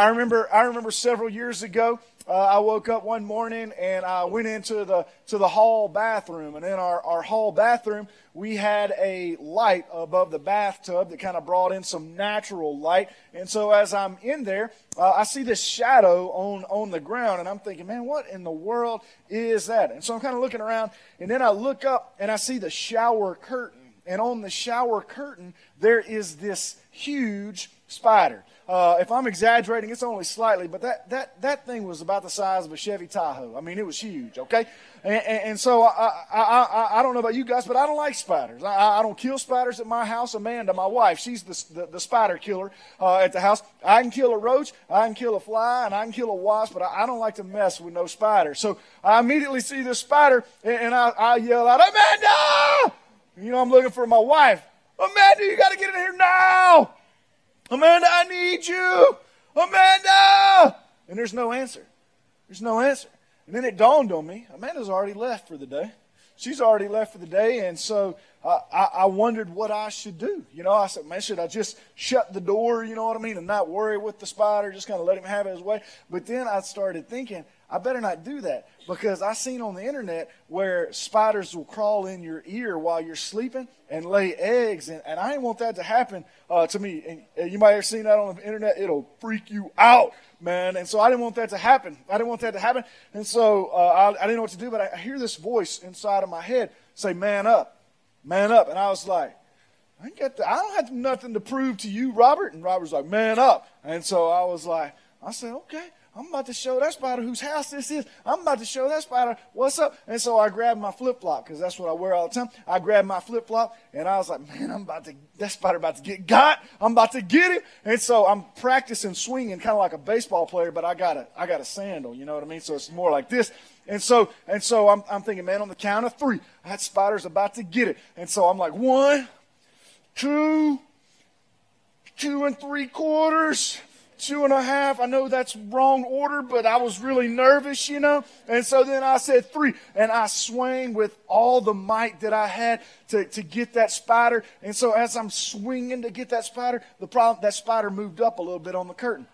I remember, I remember several years ago, uh, I woke up one morning and I went into the to the hall bathroom, and in our, our hall bathroom, we had a light above the bathtub that kind of brought in some natural light. And so as I'm in there, uh, I see this shadow on on the ground, and I'm thinking, man, what in the world is that? And so I'm kind of looking around, and then I look up and I see the shower curtain, and on the shower curtain there is this huge spider. Uh, if I'm exaggerating, it's only slightly, but that, that, that thing was about the size of a Chevy Tahoe. I mean, it was huge, okay? And, and, and so I, I, I, I, don't know about you guys, but I don't like spiders. I, I don't kill spiders at my house. Amanda, my wife, she's the, the, the spider killer uh, at the house. I can kill a roach, I can kill a fly, and I can kill a wasp, but I, I don't like to mess with no spiders. So I immediately see this spider, and, and I, I yell out, Amanda! You know, I'm looking for my wife. Amanda, you got to get in here now! Amanda, I need you. Amanda! And there's no answer. There's no answer. And then it dawned on me Amanda's already left for the day. She's already left for the day, and so I, I wondered what I should do. You know, I said, man, should I just shut the door, you know what I mean, and not worry with the spider, just kind of let him have his way? But then I started thinking, I better not do that because I seen on the internet where spiders will crawl in your ear while you're sleeping and lay eggs, and, and I didn't want that to happen uh, to me. And uh, you might have seen that on the internet; it'll freak you out, man. And so I didn't want that to happen. I didn't want that to happen, and so uh, I, I didn't know what to do. But I hear this voice inside of my head say, "Man up, man up," and I was like. I, the, I don't have nothing to prove to you, Robert. And Robert's like, man up. And so I was like, I said, okay. I'm about to show that spider whose house this is. I'm about to show that spider what's up. And so I grabbed my flip flop because that's what I wear all the time. I grabbed my flip flop and I was like, man, I'm about to, that spider about to get got. I'm about to get him. And so I'm practicing swinging kind of like a baseball player, but I got a, I got a sandal. You know what I mean? So it's more like this. And so, and so I'm, I'm thinking, man, on the count of three, that spider's about to get it. And so I'm like, one, two, two and three quarters two and a half. I know that's wrong order, but I was really nervous, you know. And so then I said three, and I swung with all the might that I had to, to get that spider. And so as I'm swinging to get that spider, the problem that spider moved up a little bit on the curtain.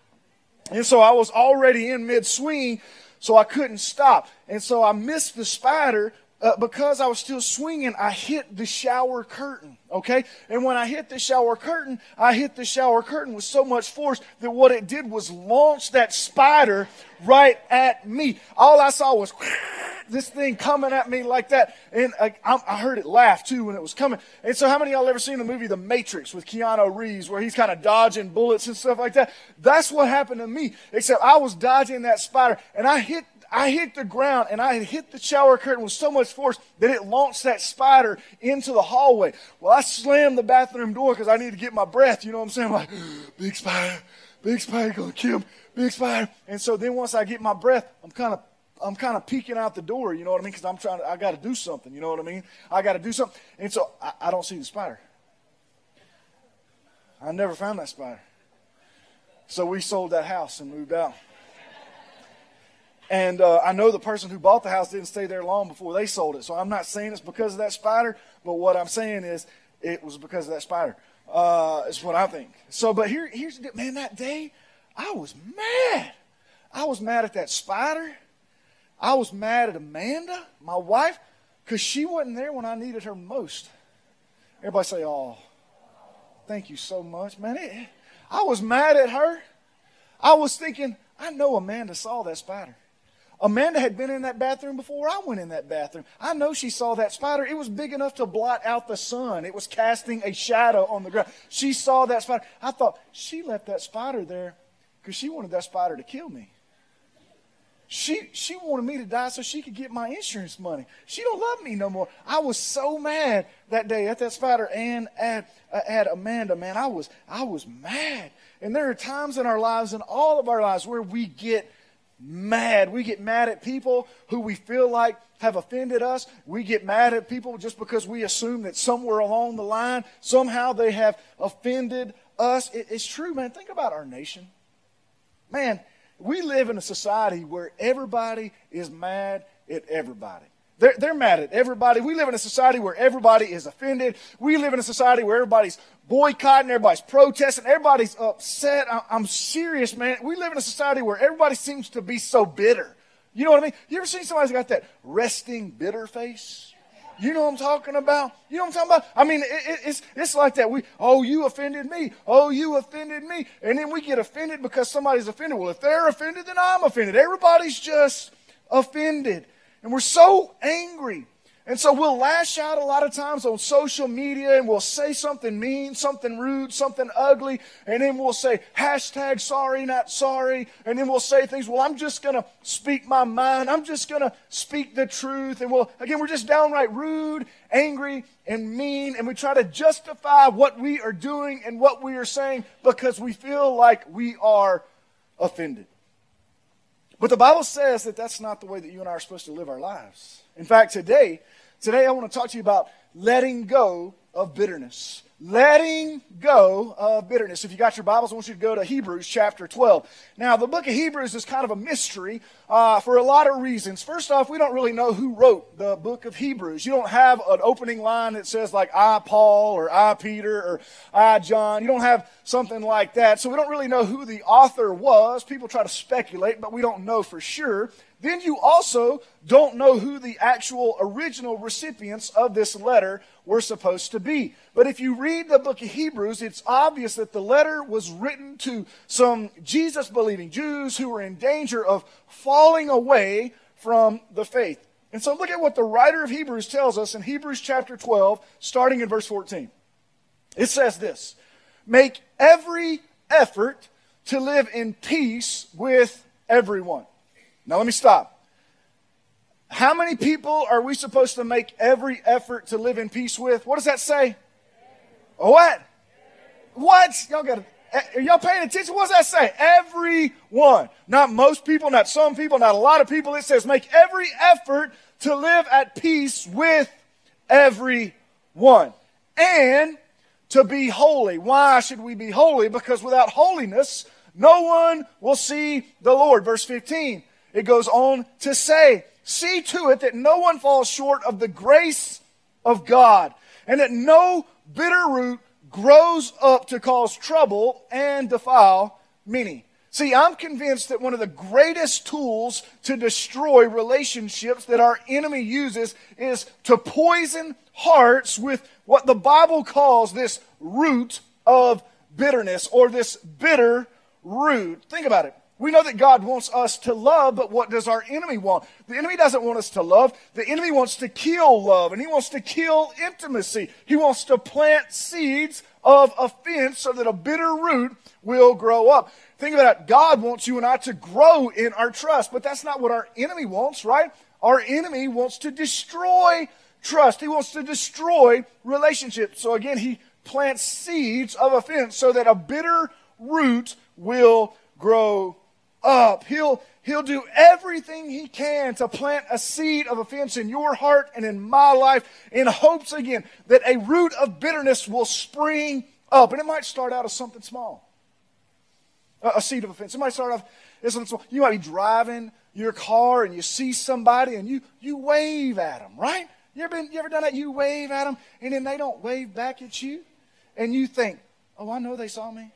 And so I was already in mid swing, so I couldn't stop. And so I missed the spider, uh, because I was still swinging, I hit the shower curtain. Okay? And when I hit the shower curtain, I hit the shower curtain with so much force that what it did was launch that spider right at me. All I saw was this thing coming at me like that. And I, I, heard it laugh too when it was coming. And so, how many of y'all ever seen the movie The Matrix with Keanu Reeves where he's kind of dodging bullets and stuff like that? That's what happened to me, except I was dodging that spider and I hit I hit the ground and I had hit the shower curtain with so much force that it launched that spider into the hallway. Well, I slammed the bathroom door because I need to get my breath. You know what I'm saying? I'm like, big spider, big spider gonna kill me, big spider. And so then once I get my breath, I'm kind of I'm kind of peeking out the door, you know what I mean? Because I'm trying to, I got to do something, you know what I mean? I got to do something. And so I, I don't see the spider. I never found that spider. So we sold that house and moved out. And uh, I know the person who bought the house didn't stay there long before they sold it. So I'm not saying it's because of that spider, but what I'm saying is it was because of that spider. Uh, it's what I think. So, but here, here's the man. That day, I was mad. I was mad at that spider. I was mad at Amanda, my wife, because she wasn't there when I needed her most. Everybody say, "Oh, thank you so much, man." It, I was mad at her. I was thinking, I know Amanda saw that spider. Amanda had been in that bathroom before I went in that bathroom. I know she saw that spider. It was big enough to blot out the sun. It was casting a shadow on the ground. She saw that spider. I thought, she left that spider there because she wanted that spider to kill me. She, she wanted me to die so she could get my insurance money. She don't love me no more. I was so mad that day at that spider and at, uh, at Amanda, man. I was, I was mad. And there are times in our lives, in all of our lives, where we get mad. We get mad at people who we feel like have offended us. We get mad at people just because we assume that somewhere along the line, somehow they have offended us. It, it's true, man. Think about our nation. Man, we live in a society where everybody is mad at everybody. They're, they're mad at everybody. We live in a society where everybody is offended. We live in a society where everybody's boycotting, everybody's protesting, everybody's upset. I'm serious, man. We live in a society where everybody seems to be so bitter. You know what I mean? You ever seen somebody who's got that resting bitter face? You know what I'm talking about? You know what I'm talking about? I mean, it, it, it's, it's like that. We, oh, you offended me. Oh, you offended me. And then we get offended because somebody's offended. Well, if they're offended, then I'm offended. Everybody's just offended. And we're so angry. And so we'll lash out a lot of times on social media and we'll say something mean, something rude, something ugly, and then we'll say hashtag sorry, not sorry, and then we'll say things, well, I'm just to speak my mind. I'm just to speak the truth. And we'll, again, we're just downright rude, angry, and mean, and we try to justify what we are doing and what we are saying because we feel like we are offended. But the Bible says that that's not the way that you and I are supposed to live our lives. In fact, today, Today, I want to talk to you about letting go of bitterness. Letting go of bitterness. If you got your Bibles, I want you to go to Hebrews chapter 12. Now, the book of Hebrews is kind of a mystery uh, for a lot of reasons. First off, we don't really know who wrote the book of Hebrews. You don't have an opening line that says, like, I, Paul, or I, Peter, or I, John. You don't have something like that. So we don't really know who the author was. People try to speculate, but we don't know for sure then you also don't know who the actual original recipients of this letter were supposed to be. But if you read the book of Hebrews, it's obvious that the letter was written to some Jesus believing Jews who were in danger of falling away from the faith. And so look at what the writer of Hebrews tells us in Hebrews chapter 12, starting in verse 14. It says this Make every effort to live in peace with everyone. Now let me stop. How many people are we supposed to make every effort to live in peace with? What does that say? What? What? Y'all got eh, are y'all paying attention? What does that say? Everyone. Not most people, not some people, not a lot of people. It says make every effort to live at peace with everyone. And to be holy. Why should we be holy? Because without holiness, no one will see the Lord. Verse 15 it goes on to say, See to it that no one falls short of the grace of God, and that no bitter root grows up to cause trouble and defile many. See, I'm convinced that one of the greatest tools to destroy relationships that our enemy uses is to poison hearts with what the Bible calls this root of bitterness or this bitter root. Think about it. We know that God wants us to love, but what does our enemy want? The enemy doesn't want us to love. The enemy wants to kill love, and he wants to kill intimacy. He wants to plant seeds of offense so that a bitter root will grow up. Think about it. God wants you and I to grow in our trust, but that's not what our enemy wants, right? Our enemy wants to destroy trust. He wants to destroy relationships. So again, he plants seeds of offense so that a bitter root will grow up. He'll, he'll do everything he can to plant a seed of offense in your heart and in my life in hopes again that a root of bitterness will spring up. And it might start out as something small. A, a seed of offense. It might start off as something small. You might be driving your car and you see somebody and you, you wave at them, right? You ever, been, you ever done that? You wave at them and then they don't wave back at you. And you think, oh, I know they saw me.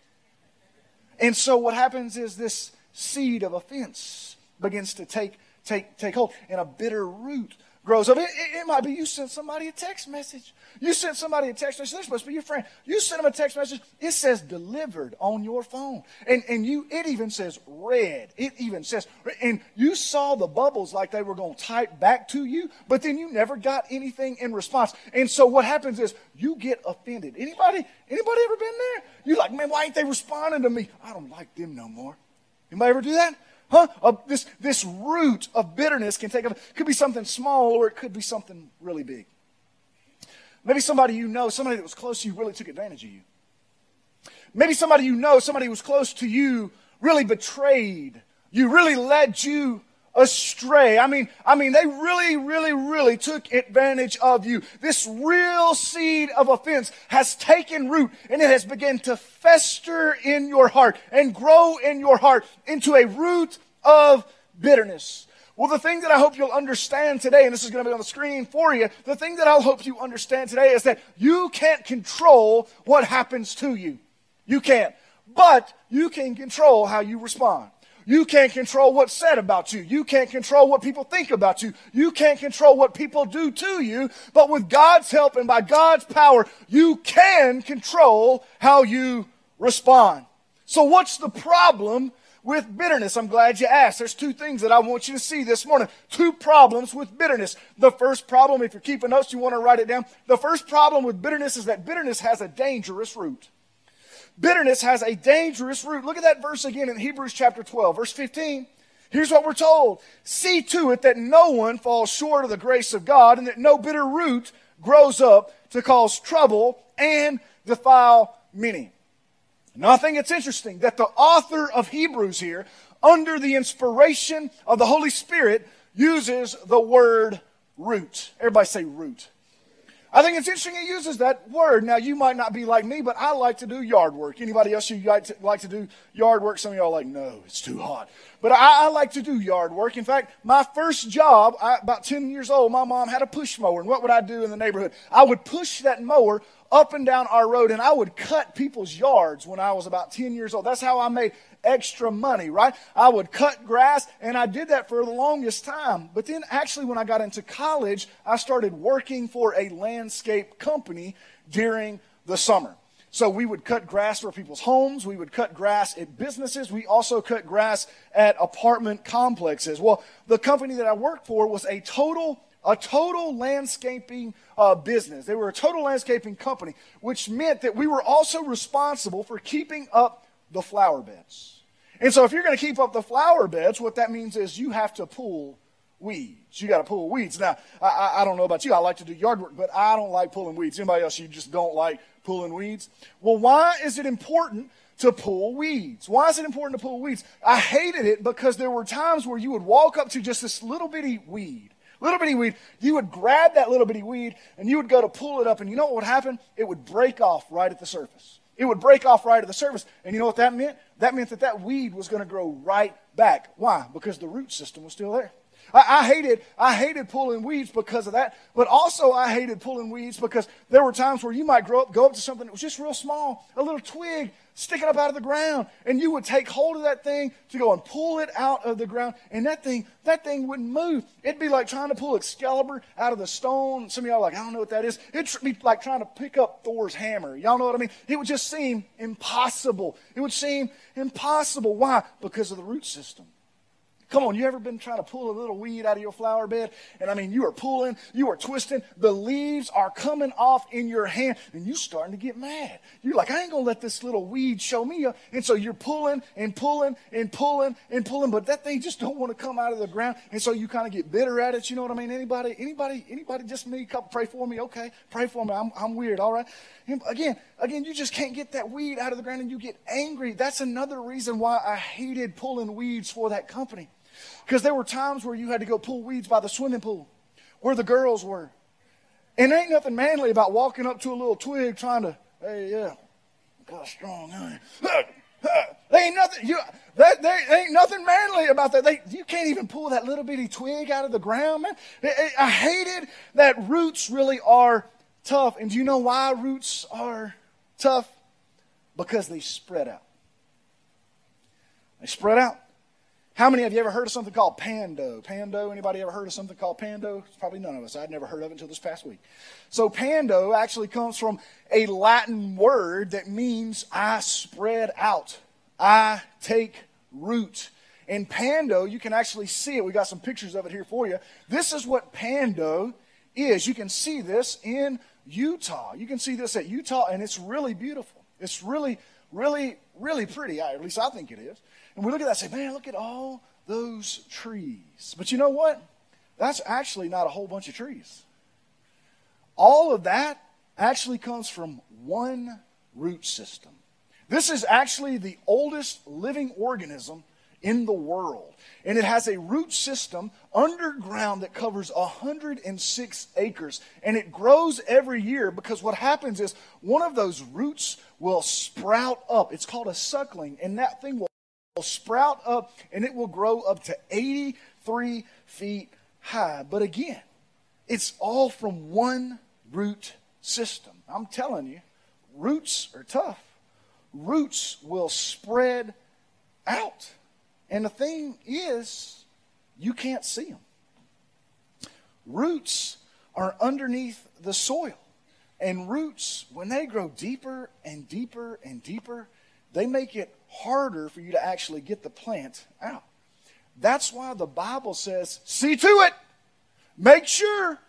And so what happens is this seed of offense begins to take, take, take hold, and a bitter root grows up. It, it, it, might be you sent somebody a text message. You sent somebody a text message. They're supposed to be your friend. You sent them a text message. It says delivered on your phone. And, and you, it even says read. It even says, and you saw the bubbles like they were going to type back to you, but then you never got anything in response. And so what happens is you get offended. Anybody, anybody ever been there? You're like, man, why ain't they responding to me? I don't like them no more. Anybody ever do that? Huh? Uh, this, this root of bitterness can take a, could be something small or it could be something really big. Maybe somebody you know, somebody that was close to you really took advantage of you. Maybe somebody you know, somebody who was close to you really betrayed you, really led you astray. I mean, I mean, they really, really, really took advantage of you. This real seed of offense has taken root and it has begun to fester in your heart and grow in your heart into a root of bitterness. Well, the thing that I hope you'll understand today, and this is going to be on the screen for you, the thing that I'll hope you understand today is that you can't control what happens to you. You can't. But you can control how you respond. You can't control what's said about you. You can't control what people think about you. You can't control what people do to you. But with God's help and by God's power, you can control how you respond. So what's the problem with bitterness? I'm glad you asked. There's two things that I want you to see this morning. Two problems with bitterness. The first problem, if you're keeping notes, you want to write it down. The first problem with bitterness is that bitterness has a dangerous root. Bitterness has a dangerous root. Look at that verse again in Hebrews chapter 12, verse 15. Here's what we're told See to it that no one falls short of the grace of God, and that no bitter root grows up to cause trouble and defile many. Now, I think it's interesting that the author of Hebrews here, under the inspiration of the Holy Spirit, uses the word root. Everybody say root. I think it's interesting he uses that word. Now, you might not be like me, but I like to do yard work. Anybody else you like to, like to do yard work? Some of y'all are like, no, it's too hot. But I, I like to do yard work. In fact, my first job, I, about 10 years old, my mom had a push mower. And what would I do in the neighborhood? I would push that mower up and down our road, and I would cut people's yards when I was about 10 years old. That's how I made extra money, right? I would cut grass, and I did that for the longest time. But then, actually, when I got into college, I started working for a landscape company during the summer. So we would cut grass for people's homes. We would cut grass at businesses. We also cut grass at apartment complexes. Well, the company that I worked for was a total a total landscaping uh, business. They were a total landscaping company, which meant that we were also responsible for keeping up the flower beds. And so if you're going to keep up the flower beds, what that means is you have to pull weeds. You got to pull weeds. Now, I, I, don't know about you. I like to do yard work, but I don't like pulling weeds. Anybody else, you just don't like pulling weeds? Well, why is it important to pull weeds? Why is it important to pull weeds? I hated it because there were times where you would walk up to just this little bitty weed. Little bitty weed, you would grab that little bitty weed and you would go to pull it up, and you know what would happen? It would break off right at the surface. It would break off right at the surface. And you know what that meant? That meant that that weed was going to grow right back. Why? Because the root system was still there. I, I, hated, I hated pulling weeds because of that, but also I hated pulling weeds because there were times where you might grow up, go up to something that was just real small, a little twig, sticking up out of the ground. And you would take hold of that thing to go and pull it out of the ground. And that thing, that thing wouldn't move. It'd be like trying to pull Excalibur out of the stone. Some of y'all are like, I don't know what that is. It'd be like trying to pick up Thor's hammer. Y'all know what I mean? It would just seem impossible. It would seem impossible. Why? Because of the root system. Come on, you ever been trying to pull a little weed out of your flower bed? And I mean, you are pulling, you are twisting, the leaves are coming off in your hand, and you're starting to get mad. You're like, I ain't gonna let this little weed show me up. And so you're pulling and pulling and pulling and pulling, but that thing just don't want to come out of the ground. And so you kind of get bitter at it. You know what I mean? Anybody, anybody, anybody just me? Pray for me. Okay, pray for me. I'm, I'm weird. All right. And again, again, you just can't get that weed out of the ground and you get angry. That's another reason why I hated pulling weeds for that company. Because there were times where you had to go pull weeds by the swimming pool where the girls were. And there ain't nothing manly about walking up to a little twig trying to, hey, yeah, got a strong eye. There ain't nothing. You, that, there ain't nothing manly about that. They, you can't even pull that little bitty twig out of the ground, man. I hated that roots really are tough. And do you know why roots are tough? Because they spread out. They spread out. How many of you ever heard of something called pando? Pando, anybody ever heard of something called pando? Probably none of us. I'd never heard of it until this past week. So pando actually comes from a Latin word that means I spread out. I take root. And pando, you can actually see it. We got some pictures of it here for you. This is what pando is. You can see this in Utah. You can see this at Utah, and it's really beautiful. It's really, really, really pretty. At least I think it is. And we look at that and say, man, look at all those trees. But you know what? That's actually not a whole bunch of trees. All of that actually comes from one root system. This is actually the oldest living organism in the world. And it has a root system underground that covers 106 acres. And it grows every year because what happens is one of those roots will sprout up. It's called a suckling, and that thing will sprout up and it will grow up to 83 feet high. But again, it's all from one root system. I'm telling you, roots are tough. Roots will spread out. And the thing is, you can't see them. Roots are underneath the soil. And roots, when they grow deeper and deeper and deeper, they make it harder for you to actually get the plant out. That's why the Bible says, see to it. Make sure,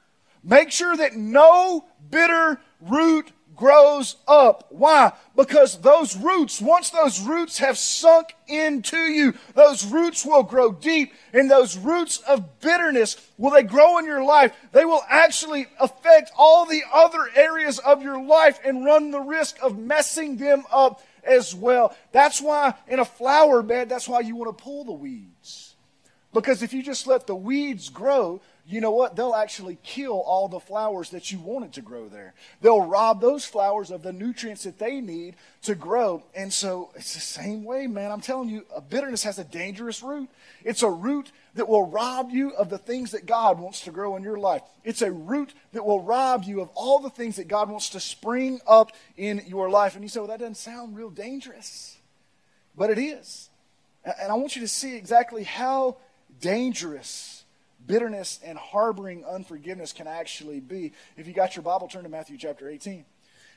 make sure that no bitter root grows up. Why? Because those roots, once those roots have sunk into you, those roots will grow deep and those roots of bitterness, will they grow in your life? They will actually affect all the other areas of your life and run the risk of messing them up as well. That's why in a flower bed, that's why you want to pull the weeds. Because if you just let the weeds grow, you know what? They'll actually kill all the flowers that you wanted to grow there. They'll rob those flowers of the nutrients that they need to grow. And so it's the same way, man. I'm telling you, a bitterness has a dangerous root. It's a root that will rob you of the things that God wants to grow in your life. It's a root that will rob you of all the things that God wants to spring up in your life. And you say, well, that doesn't sound real dangerous. But it is. And I want you to see exactly how dangerous bitterness and harboring unforgiveness can actually be. If you got your Bible, turn to Matthew chapter 18.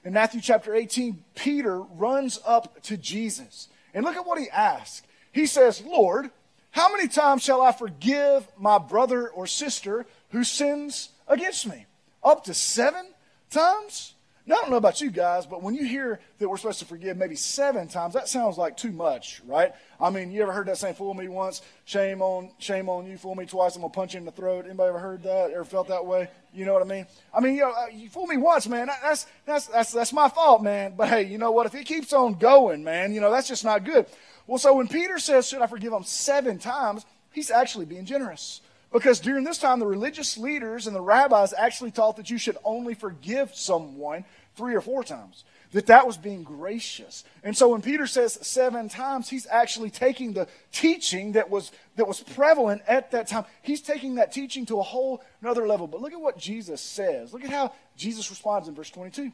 In Matthew chapter 18, Peter runs up to Jesus. And look at what he asks. He says, Lord, how many times shall I forgive my brother or sister who sins against me? Up to seven times? Now, I don't know about you guys, but when you hear that we're supposed to forgive maybe seven times, that sounds like too much, right? I mean, you ever heard that saying, fool me once, shame on, shame on you, fool me twice, I'm going to punch you in the throat. Anybody ever heard that? Ever felt that way? You know what I mean? I mean, you know, uh, you fool me once, man. That's, that's, that's, that's my fault, man. But hey, you know what? If it keeps on going, man, you know, that's just not good. Well, so when Peter says, should I forgive him seven times, he's actually being generous. Because during this time, the religious leaders and the rabbis actually taught that you should only forgive someone three or four times. That that was being gracious. And so when Peter says seven times, he's actually taking the teaching that was, that was prevalent at that time. He's taking that teaching to a whole another level. But look at what Jesus says. Look at how Jesus responds in verse 22.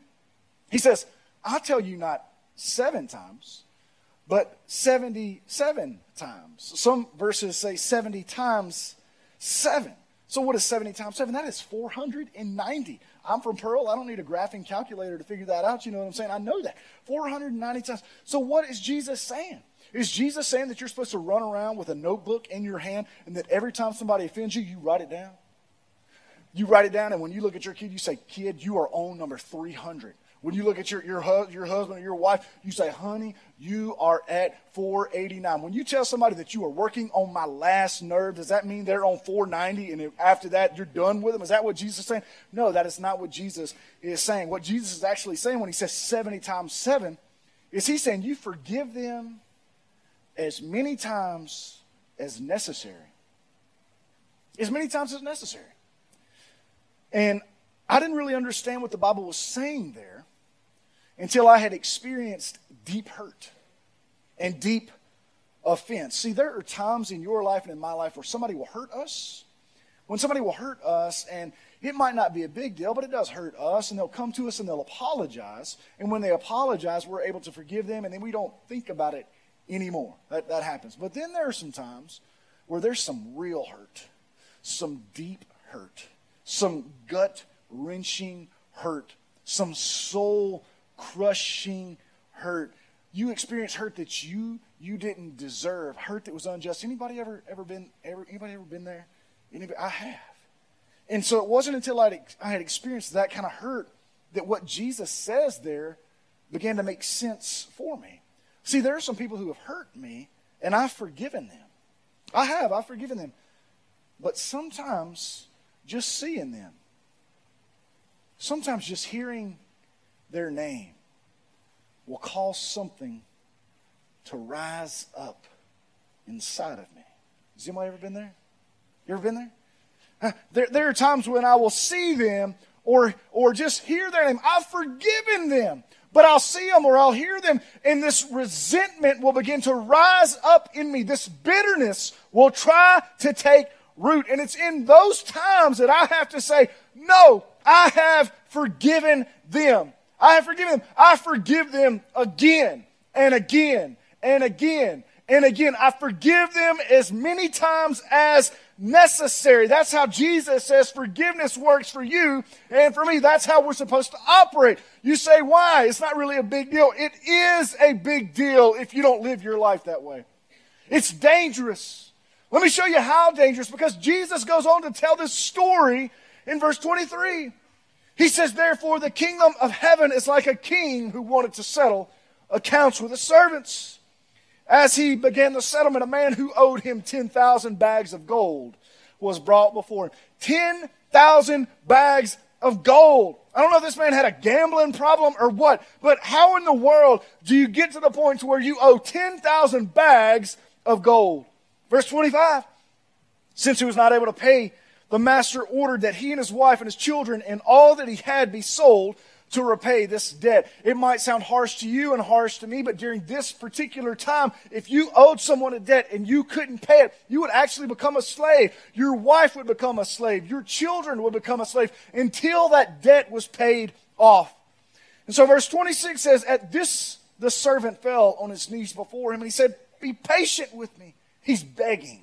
He says, I tell you not seven times, but 77 times. Some verses say 70 times seven. So what is 70 times 7? That is 490. I'm from Pearl. I don't need a graphing calculator to figure that out. You know what I'm saying? I know that. 490 times. So what is Jesus saying? Is Jesus saying that you're supposed to run around with a notebook in your hand and that every time somebody offends you, you write it down? You write it down, and when you look at your kid, you say, Kid, you are on number 300. When you look at your, your, your husband or your wife, you say, honey, you are at 489. When you tell somebody that you are working on my last nerve, does that mean they're on 490 and after that you're done with them? Is that what Jesus is saying? No, that is not what Jesus is saying. What Jesus is actually saying when he says 70 times 7 is he's saying you forgive them as many times as necessary. As many times as necessary. And I didn't really understand what the Bible was saying there until I had experienced deep hurt and deep offense. See, there are times in your life and in my life where somebody will hurt us. When somebody will hurt us, and it might not be a big deal, but it does hurt us, and they'll come to us and they'll apologize. And when they apologize, we're able to forgive them, and then we don't think about it anymore. That, that happens. But then there are some times where there's some real hurt, some deep hurt, some gut wrenching hurt, some soul crushing hurt. You experience hurt that you you didn't deserve, hurt that was unjust. Anybody ever ever been ever anybody ever been there? Anybody? I have. And so it wasn't until I'd, I had experienced that kind of hurt that what Jesus says there began to make sense for me. See, there are some people who have hurt me, and I've forgiven them. I have, I've forgiven them. But sometimes just seeing them, sometimes just hearing their name will cause something to rise up inside of me. Has anybody ever been there? You ever been there? There, there are times when I will see them or, or just hear their name. I've forgiven them, but I'll see them or I'll hear them, and this resentment will begin to rise up in me. This bitterness will try to take root. And it's in those times that I have to say, no, I have forgiven them. I have forgiven them. I forgive them again and again and again and again. I forgive them as many times as necessary. That's how Jesus says forgiveness works for you and for me. That's how we're supposed to operate. You say, why? It's not really a big deal. It is a big deal if you don't live your life that way. It's dangerous. Let me show you how dangerous because Jesus goes on to tell this story in verse 23. He says, Therefore, the kingdom of heaven is like a king who wanted to settle accounts with his servants. As he began the settlement, a man who owed him 10,000 bags of gold was brought before him. 10,000 bags of gold. I don't know if this man had a gambling problem or what, but how in the world do you get to the point to where you owe 10,000 bags of gold? Verse 25. Since he was not able to pay, the master ordered that he and his wife and his children and all that he had be sold to repay this debt. It might sound harsh to you and harsh to me, but during this particular time, if you owed someone a debt and you couldn't pay it, you would actually become a slave. Your wife would become a slave. Your children would become a slave until that debt was paid off. And so verse 26 says, At this, the servant fell on his knees before him and he said, Be patient with me. He's begging,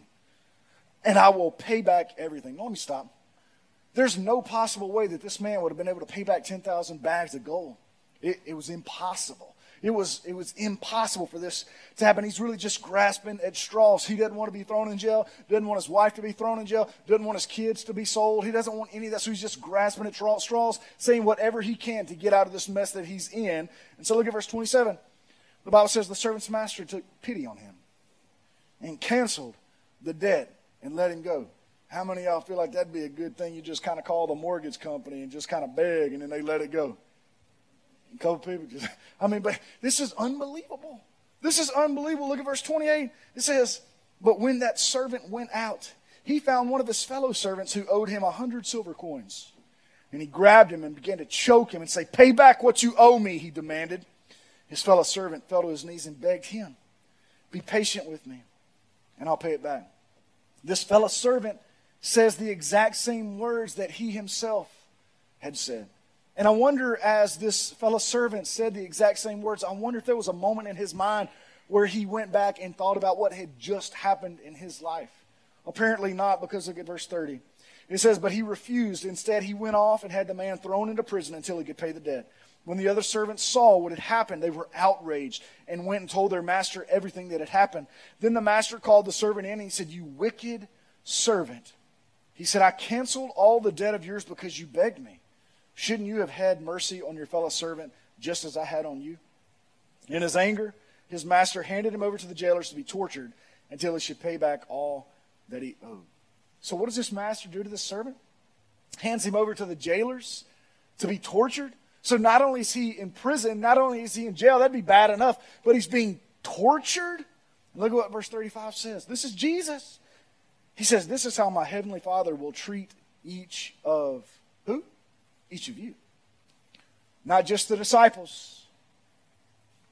and I will pay back everything. Let me stop. There's no possible way that this man would have been able to pay back 10,000 bags of gold. It, it, was impossible. It was, it was impossible for this to happen. He's really just grasping at straws. He doesn't want to be thrown in jail, doesn't want his wife to be thrown in jail, doesn't want his kids to be sold. He doesn't want any of that. So he's just grasping at straws, saying whatever he can to get out of this mess that he's in. And so look at verse 27. The Bible says the servant's master took pity on him and canceled the debt and let him go. How many of y'all feel like that'd be a good thing? You just kind of call the mortgage company and just kind of beg and then they let it go. A couple people just, I mean, but this is unbelievable. This is unbelievable. Look at verse 28. It says, But when that servant went out, he found one of his fellow servants who owed him a hundred silver coins. And he grabbed him and began to choke him and say, Pay back what you owe me, he demanded. His fellow servant fell to his knees and begged him, Be patient with me, and I'll pay it back. This fellow servant says the exact same words that he himself had said. And I wonder, as this fellow servant said the exact same words, I wonder if there was a moment in his mind where he went back and thought about what had just happened in his life. Apparently not, because look at verse 30. It says, But he refused. Instead, he went off and had the man thrown into prison until he could pay the debt. When the other servants saw what had happened, they were outraged and went and told their master everything that had happened. Then the master called the servant in and he said, You wicked servant. He said, I canceled all the debt of yours because you begged me. Shouldn't you have had mercy on your fellow servant just as I had on you? In his anger, his master handed him over to the jailers to be tortured until he should pay back all that he owed. So, what does this master do to this servant? Hands him over to the jailers to be tortured. So not only is he in prison, not only is he in jail, that'd be bad enough, but he's being tortured. Look at what verse 35 says. This is Jesus. He says, This is how my heavenly Father will treat each of who? Each of you. Not just the disciples,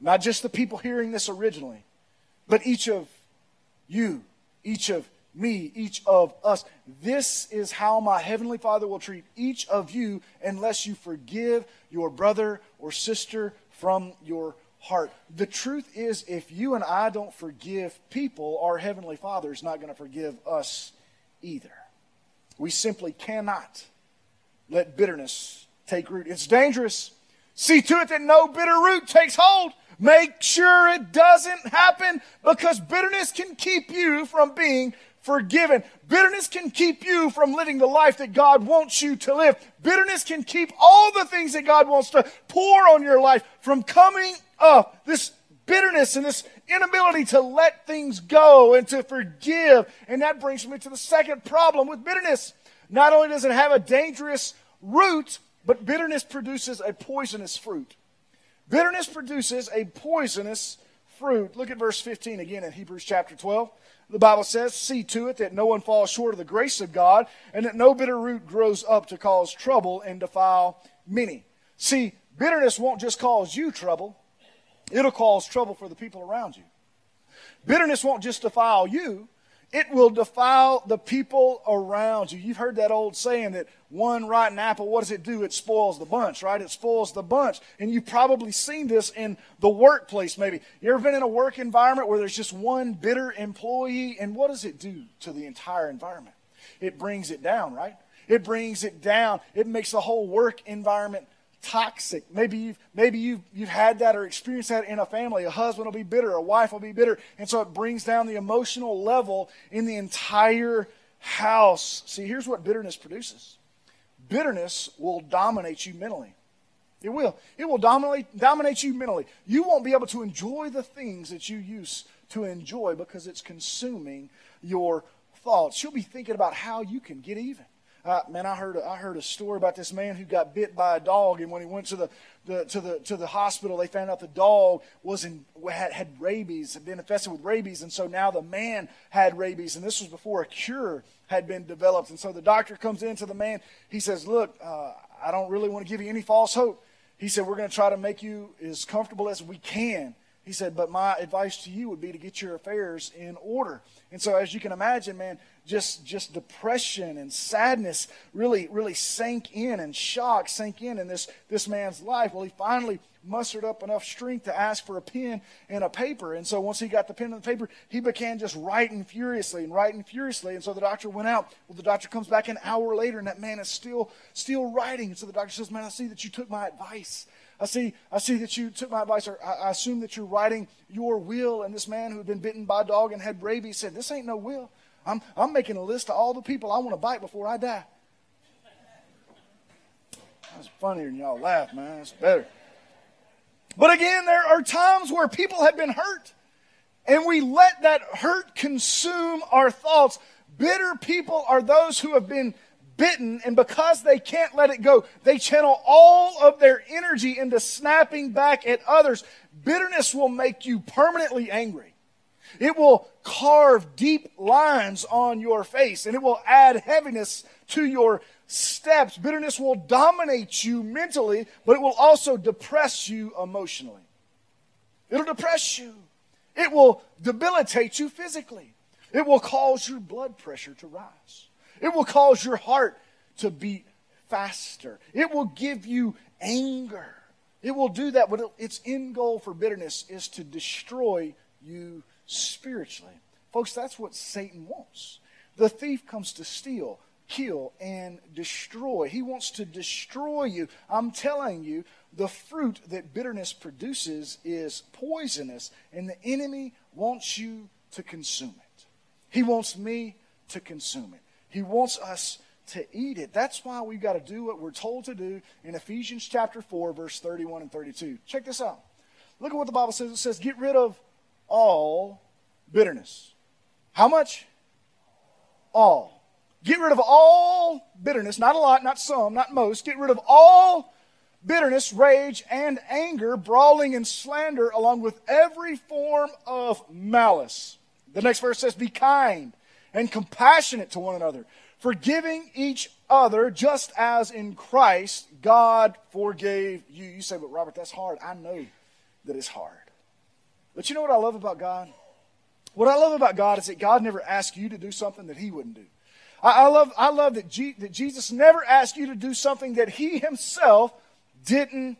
not just the people hearing this originally, but each of you, each of me, each of us. This is how my heavenly Father will treat each of you unless you forgive your brother or sister from your heart. The truth is, if you and I don't forgive people, our heavenly Father is not going to forgive us either. We simply cannot let bitterness take root. It's dangerous. See to it that no bitter root takes hold. Make sure it doesn't happen because bitterness can keep you from being forgiven. Bitterness can keep you from living the life that God wants you to live. Bitterness can keep all the things that God wants to pour on your life from coming up. This bitterness and this inability to let things go and to forgive. And that brings me to the second problem with bitterness. Not only does it have a dangerous root, but bitterness produces a poisonous fruit. Bitterness produces a poisonous fruit. Look at verse 15 again in Hebrews chapter 12. The Bible says, See to it that no one falls short of the grace of God, and that no bitter root grows up to cause trouble and defile many. See, bitterness won't just cause you trouble, it'll cause trouble for the people around you. Bitterness won't just defile you, It will defile the people around you. You've heard that old saying that one rotten apple, what does it do? It spoils the bunch, right? It spoils the bunch. And you've probably seen this in the workplace, maybe. You ever been in a work environment where there's just one bitter employee? And what does it do to the entire environment? It brings it down, right? It brings it down. It makes the whole work environment toxic. Maybe you've, maybe you've, you've had that or experienced that in a family. A husband will be bitter, a wife will be bitter. And so it brings down the emotional level in the entire house. See, here's what bitterness produces bitterness will dominate you mentally. It will. It will dominate, dominate you mentally. You won't be able to enjoy the things that you used to enjoy because it's consuming your thoughts. You'll be thinking about how you can get even. Uh, man, I heard a, I heard a story about this man who got bit by a dog, and when he went to the, the to the to the hospital, they found out the dog was in had, had rabies, had been infested with rabies, and so now the man had rabies, and this was before a cure had been developed. And so the doctor comes in to the man. He says, "Look, uh, I don't really want to give you any false hope." He said, "We're going to try to make you as comfortable as we can." He said, but my advice to you would be to get your affairs in order. And so, as you can imagine, man, just just depression and sadness really really sank in and shock sank in in this this man's life. Well he finally mustered up enough strength to ask for a pen and a paper. And so once he got the pen and the paper he began just writing furiously and writing furiously. And so the doctor went out. Well the doctor comes back an hour later and that man is still still writing. And so the doctor says man i see that you took my advice. I see, I see that you took my advice, or I, I assume that you're writing your will. And this man who had been bitten by a dog and had rabies said, This ain't no will. I'm, I'm making a list of all the people I want to bite before I die. That's funnier than y'all laugh, man. That's better. But again, there are times where people have been hurt, and we let that hurt consume our thoughts. Bitter people are those who have been bitten, and because they can't let it go, they channel all of their energy into snapping back at others. Bitterness will make you permanently angry. It will carve deep lines on your face and it will add heaviness to your steps. Bitterness will dominate you mentally, but it will also depress you emotionally. It'll depress you. It will debilitate you physically. It will cause your blood pressure to rise. It will cause your heart to beat faster. It will give you anger. It will do that, but its end goal for bitterness is to destroy you spiritually. Folks, that's what Satan wants. The thief comes to steal, kill, and destroy. He wants to destroy you. I'm telling you, the fruit that bitterness produces is poisonous, and the enemy wants you to consume it. He wants me to consume it. He wants us to eat it. That's why we've got to do what we're told to do in Ephesians chapter 4, verse 31 and 32. Check this out. Look at what the Bible says. It says, Get rid of all bitterness. How much? All. Get rid of all bitterness, not a lot, not some, not most. Get rid of all bitterness, rage, and anger, brawling and slander, along with every form of malice. The next verse says, Be kind and compassionate to one another, forgiving each other, just as in Christ God forgave you. You say, But Robert, that's hard. I know that it's hard. But you know what I love about God? What I love about God is that God never asks you to do something that He wouldn't do. I, I love, I love that, G, that Jesus never asked you to do something that He Himself didn't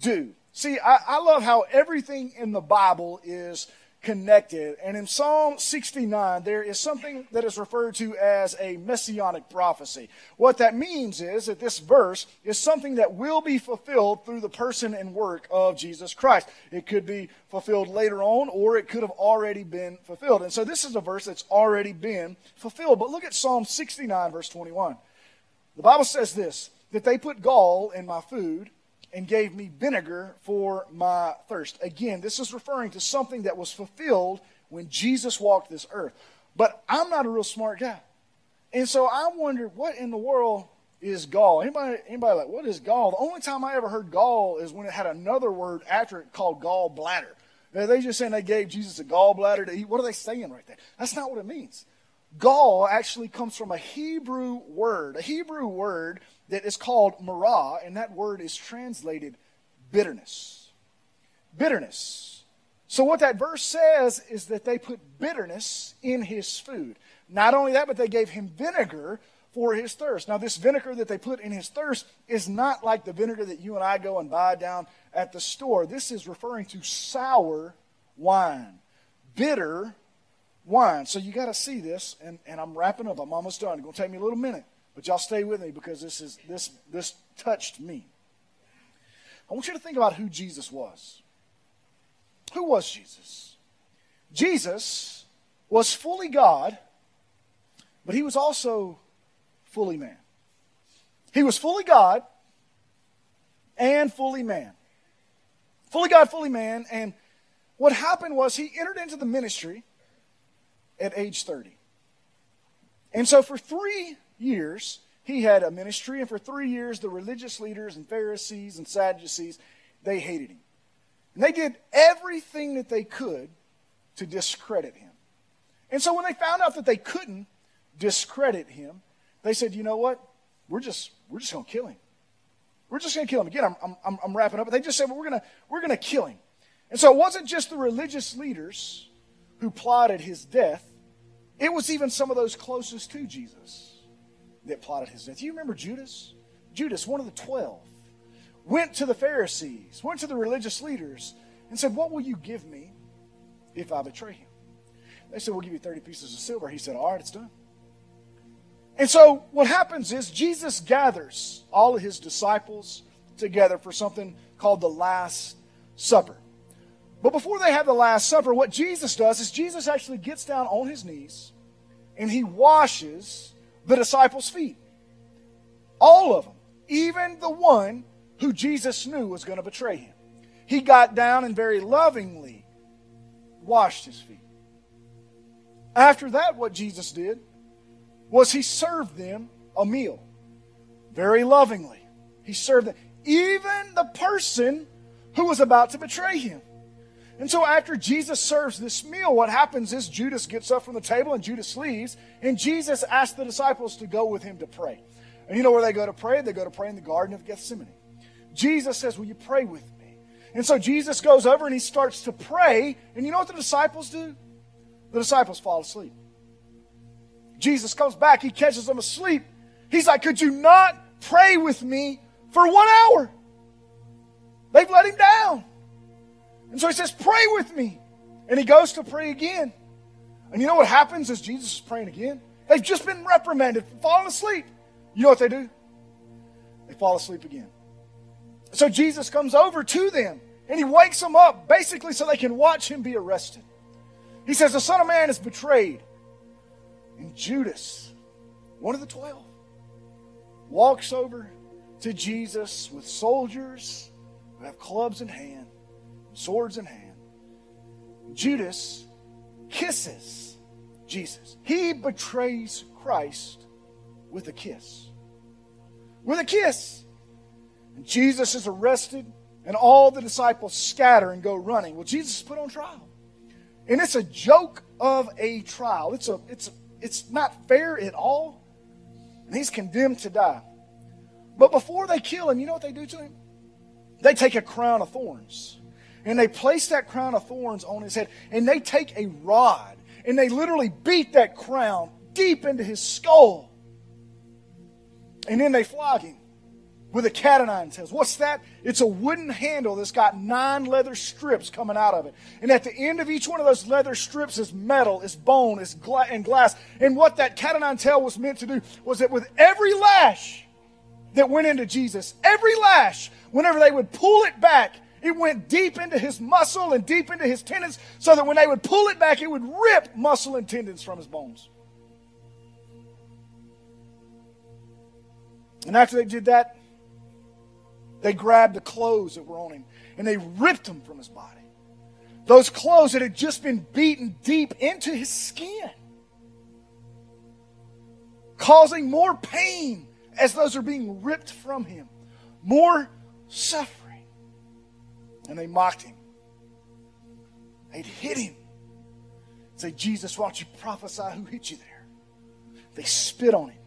do. See, I, I love how everything in the Bible is connected. And in Psalm 69, there is something that is referred to as a messianic prophecy. What that means is that this verse is something that will be fulfilled through the person and work of Jesus Christ. It could be fulfilled later on, or it could have already been fulfilled. And so this is a verse that's already been fulfilled. But look at Psalm 69, verse 21. The Bible says this that they put gall in my food and gave me vinegar for my thirst. Again, this is referring to something that was fulfilled when Jesus walked this earth. But I'm not a real smart guy. And so I wondered, what in the world is gall? Anybody, anybody like, what is gall? The only time I ever heard gall is when it had another word after it called gallbladder. They just saying they gave Jesus a gallbladder to eat. What are they saying right there? That's not what it means. Gall actually comes from a Hebrew word, a Hebrew word that is called marah, and that word is translated bitterness. Bitterness. So, what that verse says is that they put bitterness in his food. Not only that, but they gave him vinegar for his thirst. Now, this vinegar that they put in his thirst is not like the vinegar that you and I go and buy down at the store. This is referring to sour wine, bitter wine. So you got to see this, and, and I'm wrapping up. I'm almost done. It's going to take me a little minute, but y'all stay with me because this is this this touched me. I want you to think about who Jesus was. Who was Jesus? Jesus was fully God, but he was also fully man. He was fully God and fully man. Fully God, fully man. And what happened was he entered into the ministry at age 30. And so for three years, he had a ministry, and for three years, the religious leaders and Pharisees and Sadducees, they hated him. And they did everything that they could to discredit him. And so when they found out that they couldn't discredit him, they said, you know what? We're just, we're just going to kill him. We're just going to kill him. Again, I'm, I'm, I'm wrapping up. But they just said, well, we're to, we're going to kill him. And so it wasn't just the religious leaders who plotted his death. It was even some of those closest to Jesus that plotted his death. You remember Judas? Judas, one of the twelve, went to the Pharisees, went to the religious leaders, and said, What will you give me if I betray him? They said, We'll give you 30 pieces of silver. He said, All right, it's done. And so what happens is Jesus gathers all of his disciples together for something called the Last Supper. But before they have the Last Supper, what Jesus does is Jesus actually gets down on his knees and he washes the disciples' feet. All of them, even the one who Jesus knew was going to betray him. He got down and very lovingly washed his feet. After that, what Jesus did was he served them a meal very lovingly. He served them, even the person who was about to betray him. And so after Jesus serves this meal, what happens is Judas gets up from the table and Judas leaves, and Jesus asks the disciples to go with him to pray. And you know where they go to pray? They go to pray in the Garden of Gethsemane. Jesus says, Will you pray with me? And so Jesus goes over and he starts to pray, and you know what the disciples do? The disciples fall asleep. Jesus comes back, he catches them asleep. He's like, Could you not pray with me for one hour? They've let him down. And so he says, Pray with me. And he goes to pray again. And you know what happens as Jesus is praying again? They've just been reprimanded for falling asleep. You know what they do? They fall asleep again. So Jesus comes over to them and he wakes them up basically so they can watch him be arrested. He says, The Son of Man is betrayed. And Judas, one of the twelve, walks over to Jesus with soldiers who have clubs in hand swords in hand. Judas kisses Jesus. He betrays Christ with a kiss. With a kiss. And Jesus is arrested, and all the disciples scatter and go running. Well, Jesus is put on trial. And it's a joke of a trial. It's a it's it's not fair at all. And he's condemned to die. But before they kill him, you know what they do to him? They take a crown of thorns and they place that crown of thorns on his head. And they take a rod and they literally beat that crown deep into his skull. And then they flog him with a cat o' nine tails. What's that? It's a wooden handle that's got nine leather strips coming out of it. And at the end of each one of those leather strips is metal, is bone, is gla- and glass. And what that cat o' nine tail was meant to do was that with every lash that went into Jesus, every lash, whenever they would pull it back, it went deep into his muscle and deep into his tendons so that when they would pull it back, it would rip muscle and tendons from his bones. And after they did that, they grabbed the clothes that were on him and they ripped them from his body. Those clothes that had just been beaten deep into his skin, causing more pain as those are being ripped from him, more suffering and they mocked him. They'd hit him. Say, Jesus, why don't you prophesy who hit you there? They spit on him.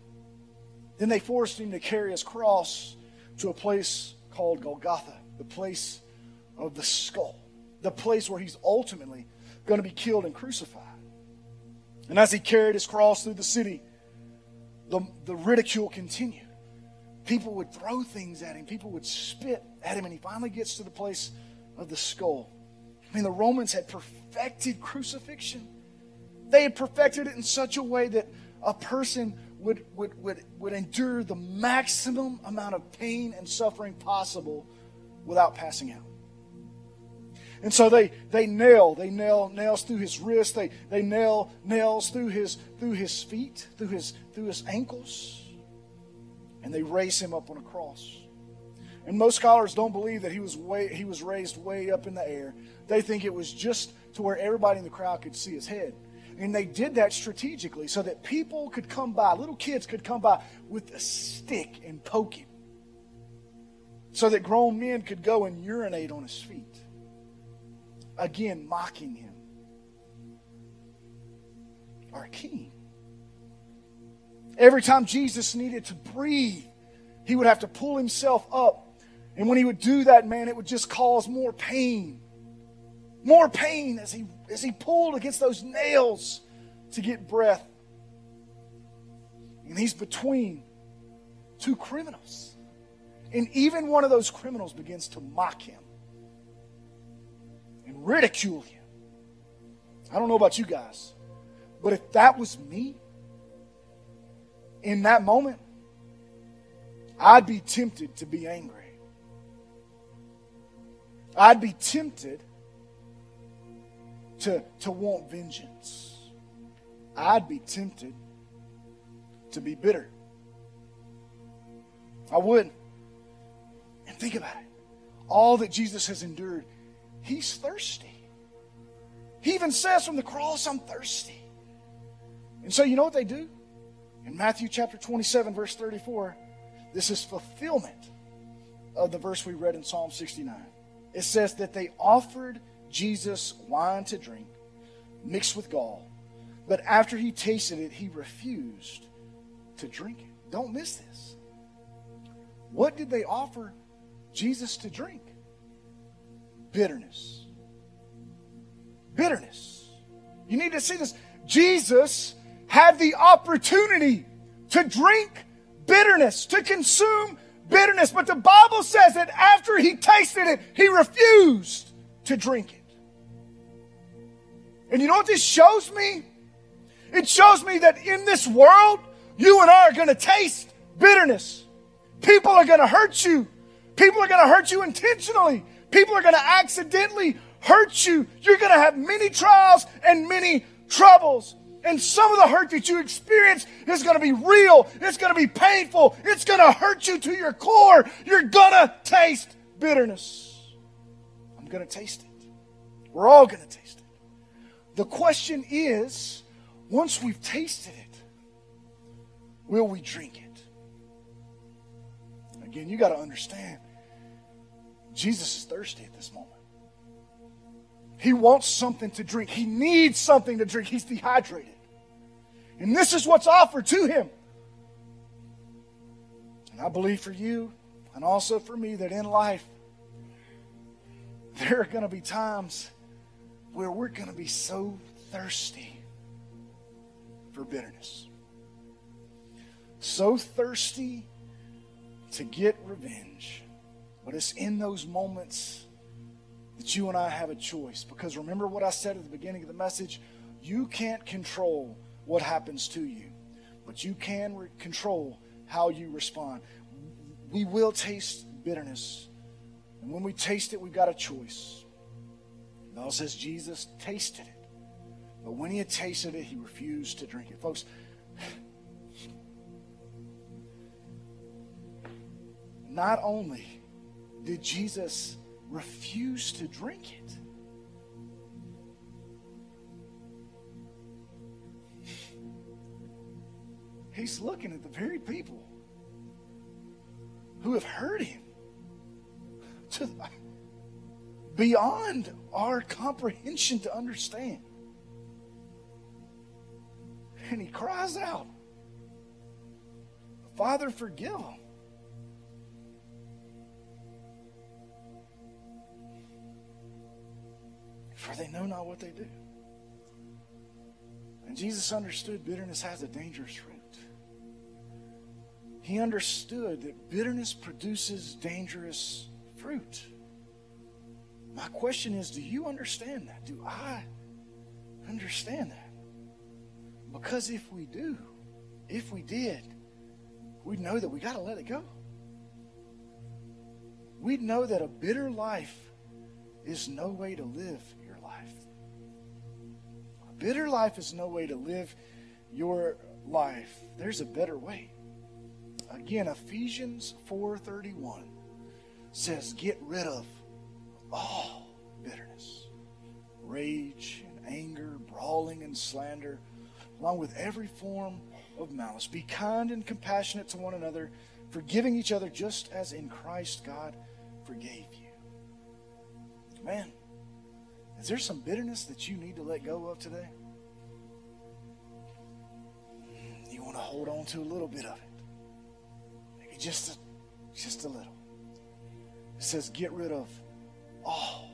Then they forced him to carry his cross to a place called Golgotha, the place of the skull, the place where he's ultimately going to be killed and crucified. And as he carried his cross through the city, the, the ridicule continued. People would throw things at him, people would spit at him, and he finally gets to the place of the skull. I mean, the Romans had perfected crucifixion. They had perfected it in such a way that a person would, would, would, would endure the maximum amount of pain and suffering possible without passing out. And so they, they nail, they nail nails through his wrist, they, they nail nails through his through his feet, through his through his ankles, and they raise him up on a cross. And most scholars don't believe that he was way he was raised way up in the air. They think it was just to where everybody in the crowd could see his head. And they did that strategically so that people could come by, little kids could come by with a stick and poke him. So that grown men could go and urinate on his feet. Again, mocking him. Our king. Every time Jesus needed to breathe, he would have to pull himself up. And when he would do that, man, it would just cause more pain. More pain as he as he pulled against those nails to get breath. And he's between two criminals. And even one of those criminals begins to mock him and ridicule him. I don't know about you guys, but if that was me in that moment, I'd be tempted to be angry. I'd be tempted to, to want vengeance. I'd be tempted to be bitter. I would. And think about it. All that Jesus has endured, he's thirsty. He even says from the cross, I'm thirsty. And so you know what they do? In Matthew chapter 27, verse 34, this is fulfillment of the verse we read in Psalm 69. It says that they offered Jesus wine to drink, mixed with gall. But after he tasted it, he refused to drink it. Don't miss this. What did they offer Jesus to drink? Bitterness. Bitterness. You need to see this. Jesus had the opportunity to drink bitterness, to consume bitterness. But the Bible says that after he tasted it, he refused to drink it. And you know what this shows me? It shows me that in this world, you and I are going to taste bitterness. People are going to hurt you. People are going to hurt you intentionally. People are going to accidentally hurt you. You're going to have many trials and many troubles. And some of the hurt that you experience is going to be real. It's going to be painful. It's going to hurt you to your core. You're going to taste bitterness. I'm going to taste it. We're all going to taste it. The question is once we've tasted it, will we drink it? Again, you got to understand Jesus is thirsty at this moment. He wants something to drink. He needs something to drink. He's dehydrated. And this is what's offered to him. And I believe for you and also for me that in life, there are going to be times where we're going to be so thirsty for bitterness. So thirsty to get revenge. But it's in those moments that you and I have a choice. Because remember what I said at the beginning of the message? You can't control what happens to you, but you can re- control how you respond. We will taste bitterness. And when we taste it, we've got a choice. The Bible says Jesus tasted it. But when he had tasted it, he refused to drink it. Folks, not only did Jesus refuse to drink it, he's looking at the very people who have hurt him to beyond our comprehension to understand. And he cries out, Father, forgive them. They know not what they do. And Jesus understood bitterness has a dangerous root. He understood that bitterness produces dangerous fruit. My question is do you understand that? Do I understand that? Because if we do, if we did, we'd know that we got to let it go. We'd know that a bitter life is no way to live bitter life is no way to live your life. There's a better way. Again, Ephesians 4:31 says, "Get rid of all bitterness, rage and anger, brawling and slander, along with every form of malice. Be kind and compassionate to one another, forgiving each other just as in Christ God forgave you. Man, is there some bitterness that you need to let go of today? You want to hold on to a little bit of it. Maybe just a, just a little. It says, get rid of all.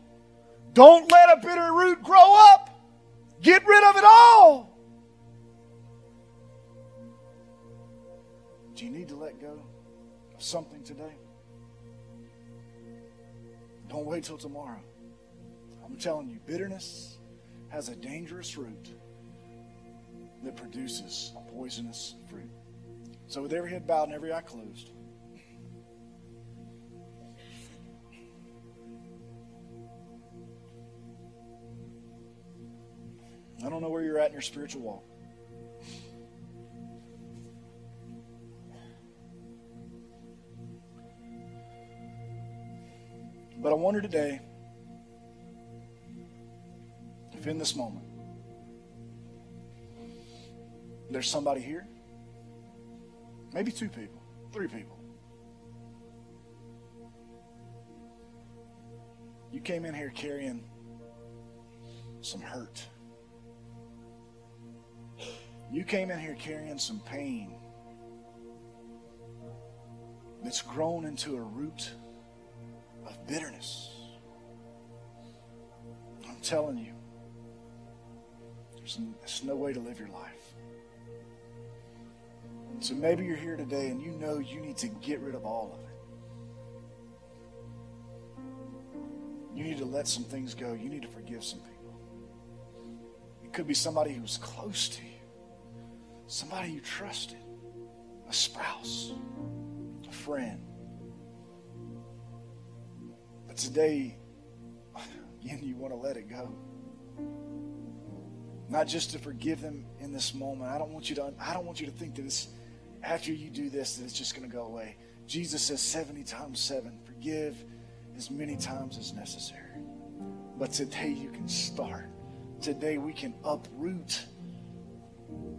Don't let a bitter root grow up. Get rid of it all. Do you need to let go of something today? Don't wait till tomorrow. I'm telling you, bitterness has a dangerous root that produces a poisonous fruit. So, with every head bowed and every eye closed, I don't know where you're at in your spiritual walk. But I wonder today in this moment there's somebody here, maybe two people, three people. You came in here carrying some hurt. You came in here carrying some pain that's grown into a root of bitterness. I'm telling you, there's, no way to live your life. So maybe you're here today and you know you need to get rid of all of it. You need to let some things go. You need to forgive some people. It could be somebody who's close to you, somebody you trusted, a spouse, a friend. But today, again, you want to let it go. Not just to forgive them in this moment. I don't want you to I don't want you to think that it's after you do this that it's just going to go away. Jesus says 70 times 7, forgive as many times as necessary. But today you can start. Today we can uproot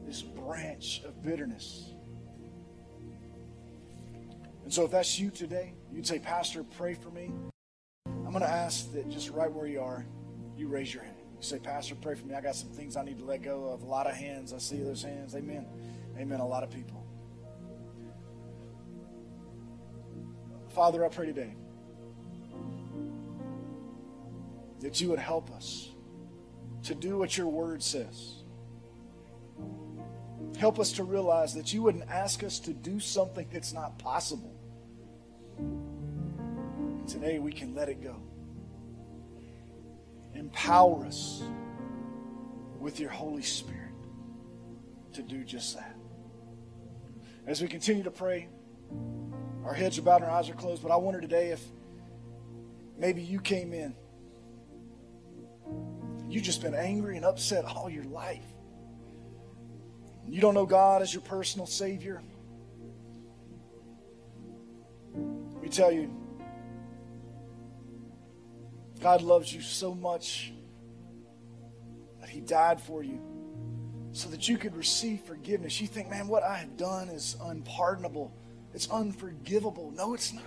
this branch of bitterness. And so if that's you today, you'd say, Pastor, pray for me. I'm going to ask that just right where you are, you raise your hand. You say, Pastor, pray for me. I got some things I need to let go of. A lot of hands. I see those hands. Amen. Amen. A lot of people. Father, I pray today that you would help us to do what your word says. Help us to realize that you wouldn't ask us to do something that's not possible. Today we can let it go. Empower us with your Holy Spirit to do just that. As we continue to pray, our heads are bowed and our eyes are closed, but I wonder today if maybe you came in. You've just been angry and upset all your life. You don't know God as your personal Savior. Let me tell you, God loves you so much that He died for you so that you could receive forgiveness. You think, man, what I have done is unpardonable, it's unforgivable. No, it's not.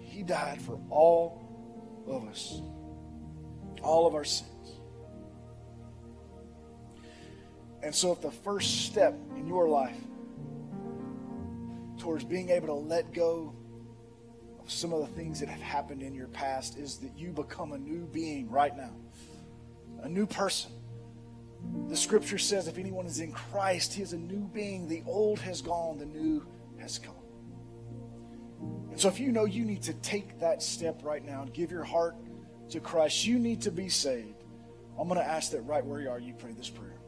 He died for all of us, all of our sins. And so, if the first step in your life towards being able to let go some of the things that have happened in your past is that you become a new being right now, a new person. The scripture says if anyone is in Christ, he is a new being. The old has gone, the new has come. And so if you know you need to take that step right now and give your heart to Christ, you need to be saved. I'm going to ask that right where you are, you pray this prayer.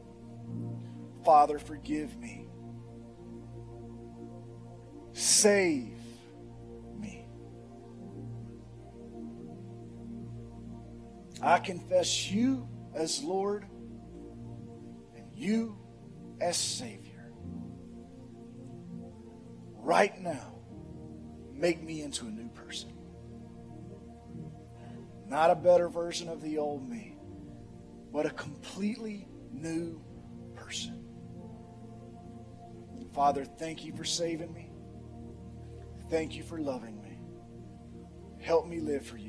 Father, forgive me. Save I confess you as Lord and you as Savior. Right now, make me into a new person. Not a better version of the old me, but a completely new person. Father, thank you for saving me. Thank you for loving me. Help me live for you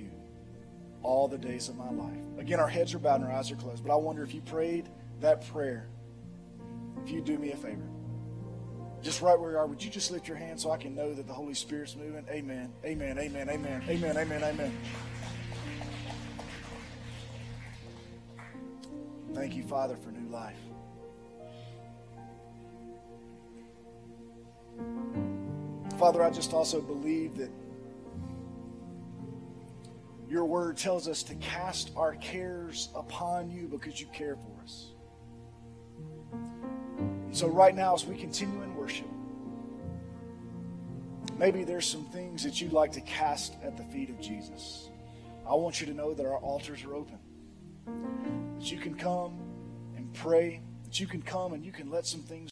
all the days of my life. Again, our heads are bowed and our eyes are closed, but I wonder if you prayed that prayer, if you do me a favor. Just right where you are, would you just lift your hand so I can know that the Holy Spirit's moving? Amen. Amen. Amen. Amen. Amen. Amen. Amen. Thank you, Father, for new life. Father, I just also believe that your word tells us to cast our cares upon you because you care for us. So, right now, as we continue in worship, maybe there's some things that you'd like to cast at the feet of Jesus. I want you to know that our altars are open, that you can come and pray, that you can come and you can let some things